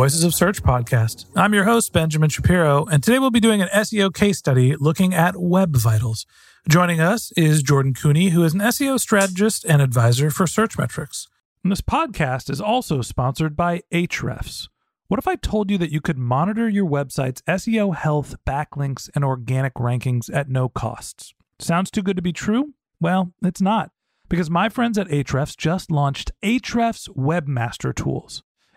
Voices of Search podcast. I'm your host, Benjamin Shapiro, and today we'll be doing an SEO case study looking at Web Vitals. Joining us is Jordan Koene, who is an SEO strategist and advisor for Searchmetrics. And this podcast is also sponsored by Ahrefs. What if I told you that you could monitor your website's SEO health, backlinks, and organic rankings at no costs? Sounds too good to be true? Well, it's not, because my friends at Ahrefs just launched Ahrefs Webmaster Tools.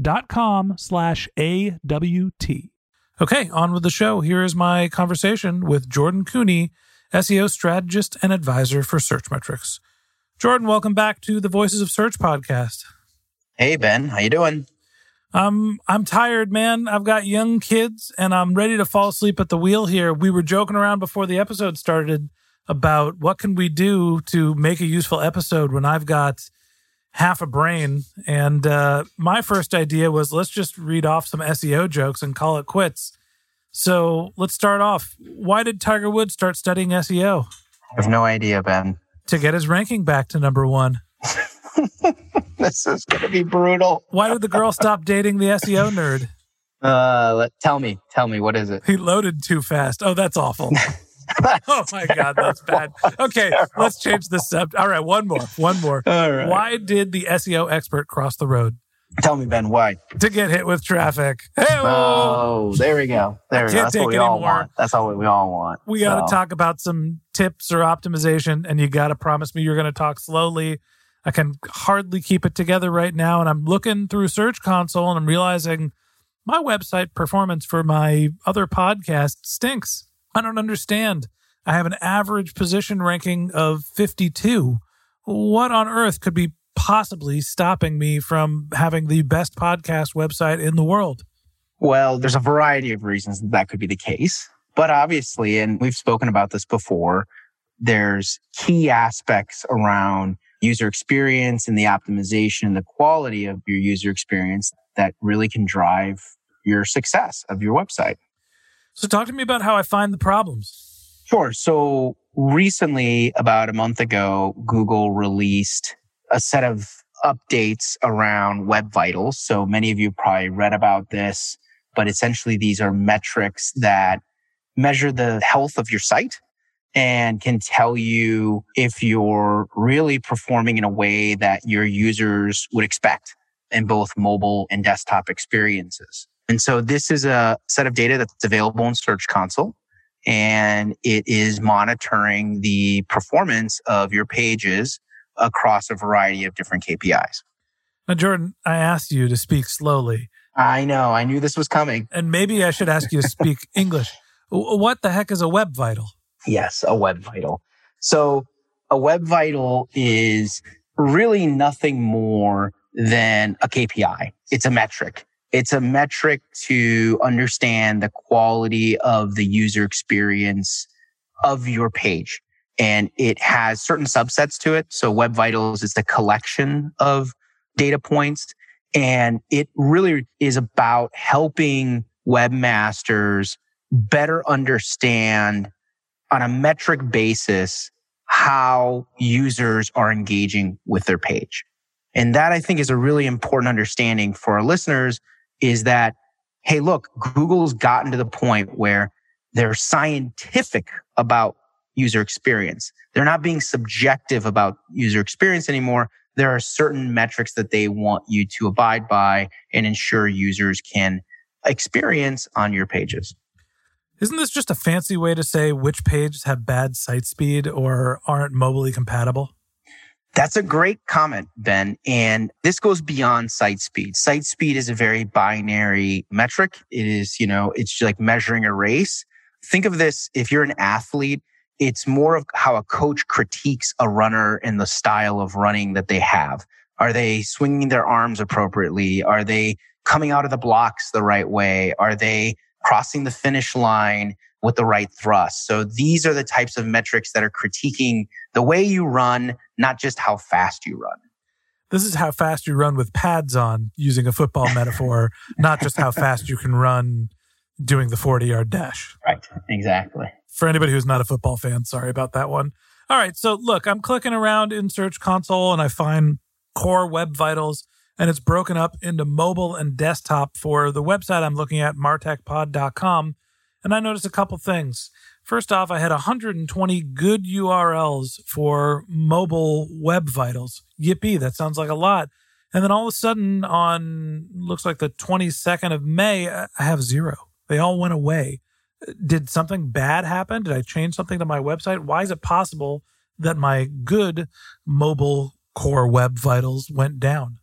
dot com slash A-W-T. Okay, on with the show. Here is my conversation with Jordan Koene, SEO strategist and advisor for Searchmetrics. Jordan, welcome back to the Voices of Search podcast. Hey Ben, how you doing? Um, I'm tired, man. I've got young kids and I'm ready to fall asleep at the wheel here. We were joking around before the episode started about what can we do to make a useful episode when I've got half a brain. And uh, my first idea was let's just read off some SEO jokes and call it quits. So let's start off. Why did Tiger Woods start studying SEO? I have no idea, Ben. To get his ranking back to number one. this is gonna be brutal. Why did the girl stop dating the SEO nerd? Uh, let, tell me, tell me, what is it? He loaded too fast. Oh, that's awful. oh my God, that's bad. Okay, let's change the subject. All right, one more, one more. All right. Why did the SEO expert cross the road? Tell me, Ben, why? To get hit with traffic. Hey, Oh, oh there we go. There we go. That's what we all anymore. want. That's all we all want. we got to talk about some tips or optimization, and you got to promise me you're going to talk slowly. I can hardly keep it together right now, and I'm looking through Search Console and I'm realizing my website performance for my other podcast stinks. I don't understand. I have an average position ranking of 52. What on earth could be possibly stopping me from having the best podcast website in the world? Well, there's a variety of reasons that, that could be the case. But obviously, and we've spoken about this before, there's key aspects around user experience and the optimization, and the quality of your user experience that really can drive your success of your website. So, talk to me about how I find the problems. Sure. So recently, about a month ago, Google released a set of updates around Web Vitals. So many of you probably read about this, but essentially these are metrics that measure the health of your site and can tell you if you're really performing in a way that your users would expect in both mobile and desktop experiences. And so this is a set of data that's available in Search Console and it is monitoring the performance of your pages across a variety of different KPIs. Now, Jordan, I asked you to speak slowly, I know, I knew this was coming. and maybe I should ask you to speak English. What the heck is a web vital? Yes, a web vital. So a web vital is really nothing more than a KPI. It's a metric. It's a metric to understand the quality of the user experience of your page. And it has certain subsets to it. So Web Vitals is the collection of data points. And it really is about helping webmasters better understand on a metric basis how users are engaging with their page. And that I think is a really important understanding for our listeners is that, hey, look, Google's gotten to the point where they're scientific about user experience. They're not being subjective about user experience anymore. There are certain metrics that they want you to abide by and ensure users can experience on your pages. Isn't this just a fancy way to say which pages have bad site speed or aren't mobily compatible? That's a great comment, Ben. And this goes beyond site speed. Site speed is a very binary metric. It is, you know, it's like measuring a race. Think of this if you're an athlete, it's more of how a coach critiques a runner and the style of running that they have. Are they swinging their arms appropriately? Are they coming out of the blocks the right way? Are they crossing the finish line with the right thrust. So these are the types of metrics that are critiquing the way you run, not just how fast you run. This is how fast you run with pads on, using a football metaphor, not just how fast you can run doing the 40 yard dash. Right, exactly. For anybody who's not a football fan, sorry about that one. All right, so look, I'm clicking around in Search Console and I find Core Web Vitals and it's broken up into mobile and desktop for the website I'm looking at, martechpod.com. And I noticed a couple things. First off, I had 120 good URLs for mobile web vitals. Yippee, that sounds like a lot. And then all of a sudden, on looks like the 22nd of May, I have zero. They all went away. Did something bad happen? Did I change something to my website? Why is it possible that my good mobile core web vitals went down?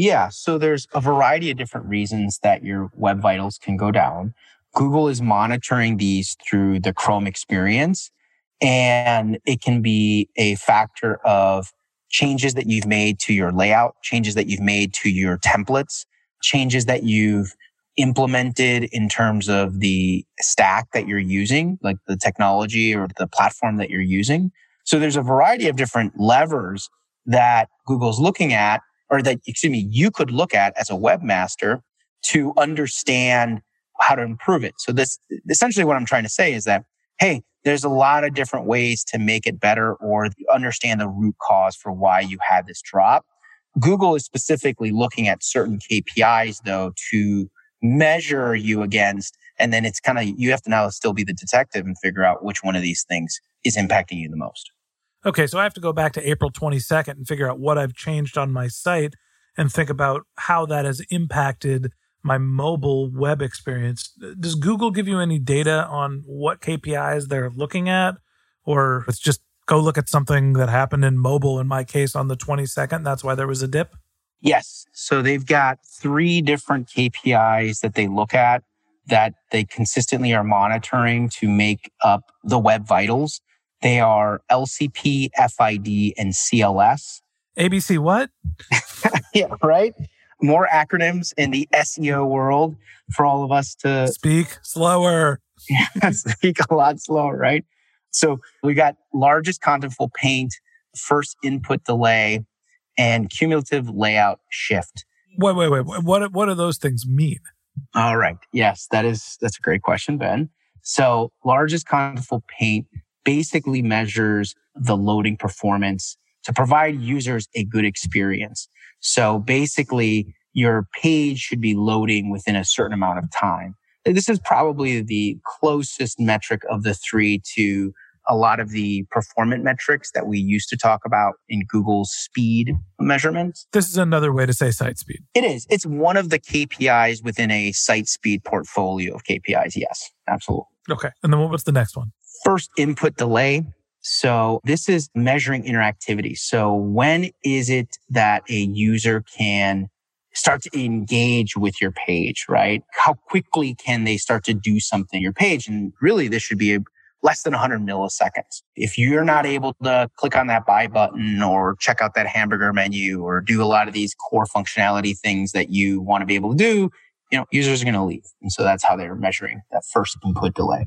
Yeah. So there's a variety of different reasons that your web vitals can go down. Google is monitoring these through the Chrome experience and it can be a factor of changes that you've made to your layout, changes that you've made to your templates, changes that you've implemented in terms of the stack that you're using, like the technology or the platform that you're using. So there's a variety of different levers that Google's looking at or that, excuse me, you could look at as a webmaster to understand how to improve it. So this essentially what I'm trying to say is that, hey, there's a lot of different ways to make it better or understand the root cause for why you had this drop. Google is specifically looking at certain KPIs though to measure you against. And then it's kind of, you have to now still be the detective and figure out which one of these things is impacting you the most. Okay, so I have to go back to April 22nd and figure out what I've changed on my site and think about how that has impacted my mobile web experience. Does Google give you any data on what KPIs they're looking at? Or it's just go look at something that happened in mobile, in my case, on the 22nd? That's why there was a dip? Yes. So they've got three different KPIs that they look at that they consistently are monitoring to make up the web vitals. They are LCP, FID, and CLS. ABC what? yeah, right? More acronyms in the SEO world for all of us to speak slower. speak a lot slower, right? So we got largest contentful paint, first input delay, and cumulative layout shift. Wait, wait, wait. What what do those things mean? All right. Yes, that is that's a great question, Ben. So largest contentful paint basically measures the loading performance to provide users a good experience. So basically, your page should be loading within a certain amount of time. This is probably the closest metric of the three to a lot of the performance metrics that we used to talk about in Google's speed measurements. This is another way to say site speed. It is. It's one of the KPIs within a site speed portfolio of KPIs. Yes, absolutely. Okay. And then what's the next one? First input delay. So this is measuring interactivity. So when is it that a user can start to engage with your page, right? How quickly can they start to do something your page? And really this should be less than 100 milliseconds. If you're not able to click on that buy button or check out that hamburger menu or do a lot of these core functionality things that you want to be able to do, you know, users are going to leave. And so that's how they're measuring that first input delay.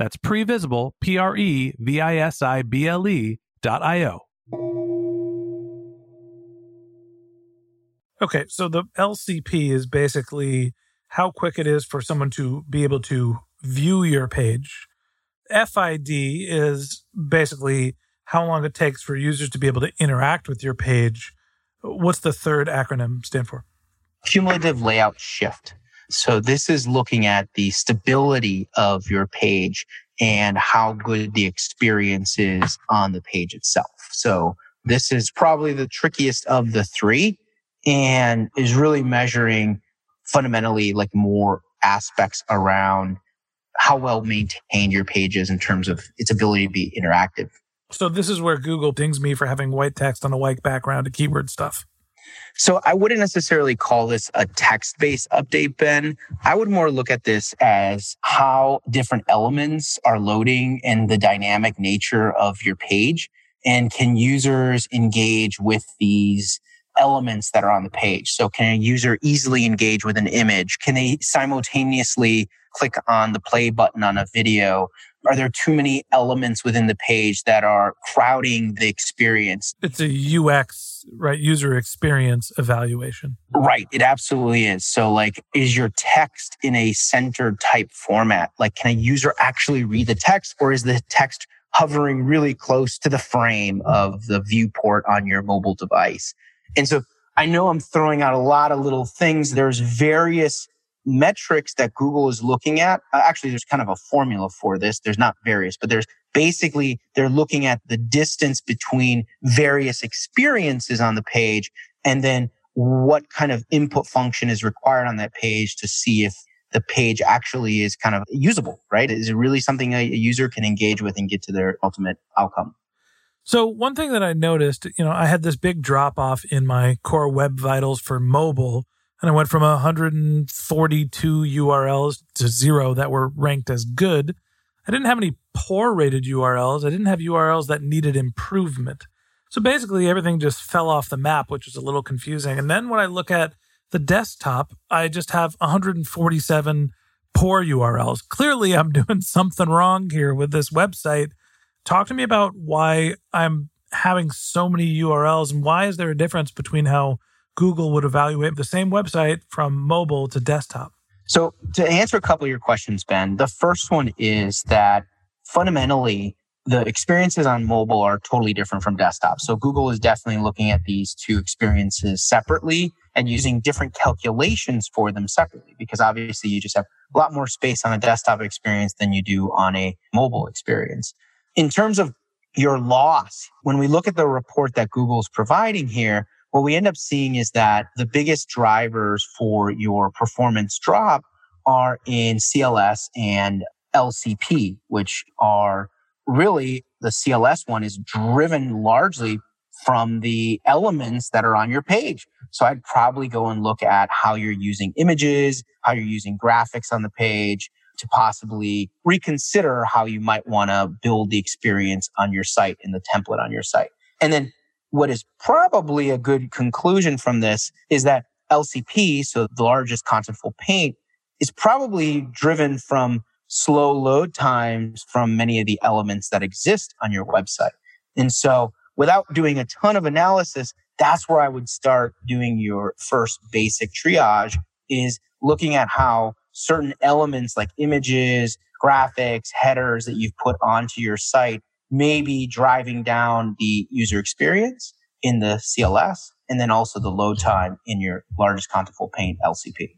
that's previsible, P R E V I S I B L E dot I O. Okay, so the LCP is basically how quick it is for someone to be able to view your page. FID is basically how long it takes for users to be able to interact with your page. What's the third acronym stand for? Cumulative layout shift. So this is looking at the stability of your page and how good the experience is on the page itself. So this is probably the trickiest of the three and is really measuring fundamentally like more aspects around how well maintained your page is in terms of its ability to be interactive. So this is where Google dings me for having white text on a white background to keyword stuff. So I wouldn't necessarily call this a text based update, Ben. I would more look at this as how different elements are loading and the dynamic nature of your page. And can users engage with these elements that are on the page? So can a user easily engage with an image? Can they simultaneously click on the play button on a video? Are there too many elements within the page that are crowding the experience? It's a UX, right? User experience evaluation. Right. It absolutely is. So like, is your text in a centered type format? Like, can a user actually read the text or is the text hovering really close to the frame of the viewport on your mobile device? And so I know I'm throwing out a lot of little things. There's various metrics that Google is looking at, uh, actually, there's kind of a formula for this. There's not various, but there's basically, they're looking at the distance between various experiences on the page and then what kind of input function is required on that page to see if the page actually is kind of usable, right? Is it really something a user can engage with and get to their ultimate outcome? So one thing that I noticed, you know, I had this big drop off in my core web vitals for mobile and I went from 142 URLs to zero that were ranked as good. I didn't have any poor rated URLs. I didn't have URLs that needed improvement. So basically, everything just fell off the map, which was a little confusing. And then when I look at the desktop, I just have 147 poor URLs. Clearly, I'm doing something wrong here with this website. Talk to me about why I'm having so many URLs and why is there a difference between how Google would evaluate the same website from mobile to desktop? So, to answer a couple of your questions, Ben, the first one is that fundamentally, the experiences on mobile are totally different from desktop. So, Google is definitely looking at these two experiences separately and using different calculations for them separately because obviously you just have a lot more space on a desktop experience than you do on a mobile experience. In terms of your loss, when we look at the report that Google's providing here, what we end up seeing is that the biggest drivers for your performance drop are in CLS and LCP, which are really the CLS one is driven largely from the elements that are on your page. So I'd probably go and look at how you're using images, how you're using graphics on the page to possibly reconsider how you might want to build the experience on your site in the template on your site. And then what is probably a good conclusion from this is that LCP, so the largest contentful paint, is probably driven from slow load times from many of the elements that exist on your website. And so without doing a ton of analysis, that's where I would start doing your first basic triage is looking at how certain elements like images, graphics, headers that you've put onto your site may be driving down the user experience in the CLS and then also the load time in your largest contentful paint LCP.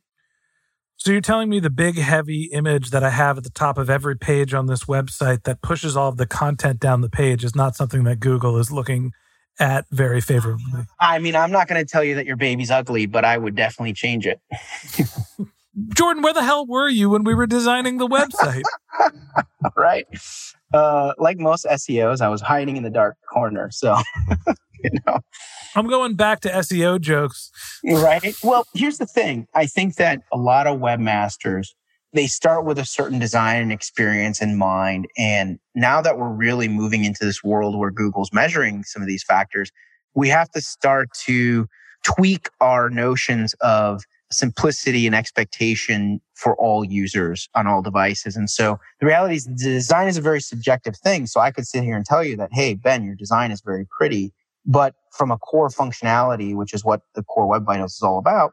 So you're telling me the big heavy image that I have at the top of every page on this website that pushes all of the content down the page is not something that Google is looking at very favorably. I mean, I'm not going to tell you that your baby's ugly, but I would definitely change it. Jordan, where the hell were you when we were designing the website? right. Uh, like most SEOs, I was hiding in the dark corner. So, you know, I'm going back to SEO jokes. Right. Well, here's the thing. I think that a lot of webmasters, they start with a certain design and experience in mind. And now that we're really moving into this world where Google's measuring some of these factors, we have to start to tweak our notions of simplicity and expectation for all users on all devices. And so the reality is the design is a very subjective thing. So I could sit here and tell you that, Hey, Ben, your design is very pretty. But from a core functionality, which is what the core web vitals is all about,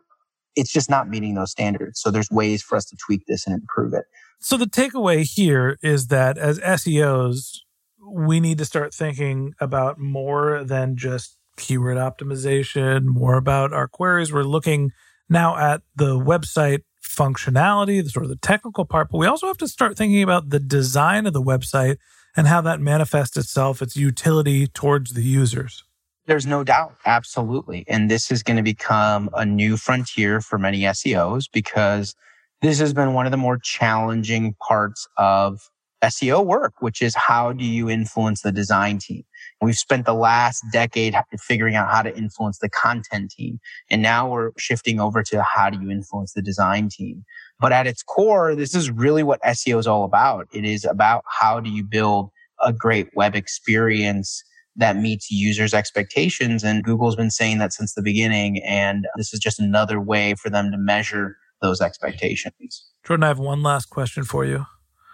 it's just not meeting those standards. So there's ways for us to tweak this and improve it. So the takeaway here is that as SEOs, we need to start thinking about more than just keyword optimization, more about our queries. We're looking now at the website functionality, the sort of the technical part, but we also have to start thinking about the design of the website and how that manifests itself, its utility towards the users. There's no doubt. Absolutely. And this is going to become a new frontier for many SEOs because this has been one of the more challenging parts of SEO work, which is how do you influence the design team? We've spent the last decade figuring out how to influence the content team. And now we're shifting over to how do you influence the design team? But at its core, this is really what SEO is all about. It is about how do you build a great web experience that meets users' expectations. And Google's been saying that since the beginning. And this is just another way for them to measure those expectations. Jordan, I have one last question for you.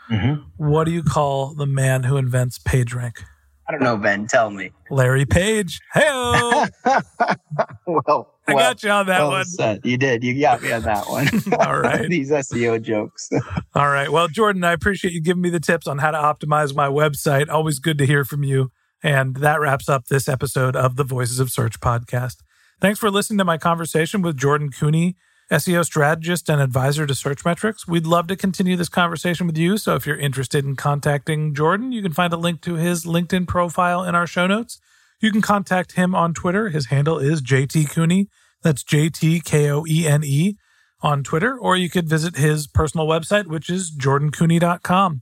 Mm-hmm. What do you call the man who invents PageRank? I don't know, Ben. Tell me. Larry Page. Hey, well, I well, got you on that well one. said. You did. You got me on that one. All right. These SEO jokes. All right. Well, Jordan, I appreciate you giving me the tips on how to optimize my website. Always good to hear from you. And that wraps up this episode of the Voices of Search podcast. Thanks for listening to my conversation with Jordan Koene, SEO strategist and advisor to Searchmetrics. We'd love to continue this conversation with you. So if you're interested in contacting Jordan, you can find a link to his LinkedIn profile in our show notes. You can contact him on Twitter. His handle is JT Koene. That's J T K O E N E on Twitter, or you could visit his personal website, which is jordankoene.com.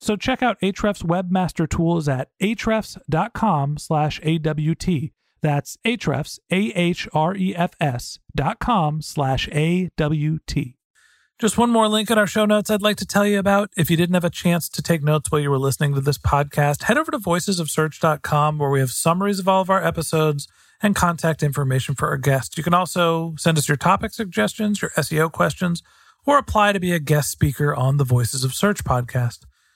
So check out Ahrefs Webmaster Tools at ahrefs.com slash AWT. That's Ahrefs, A-H-R-E-F-S dot com slash A-W-T. Just one more link in our show notes I'd like to tell you about. If you didn't have a chance to take notes while you were listening to this podcast, head over to voicesofsearch.com where we have summaries of all of our episodes and contact information for our guests. You can also send us your topic suggestions, your SEO questions, or apply to be a guest speaker on the Voices of Search podcast.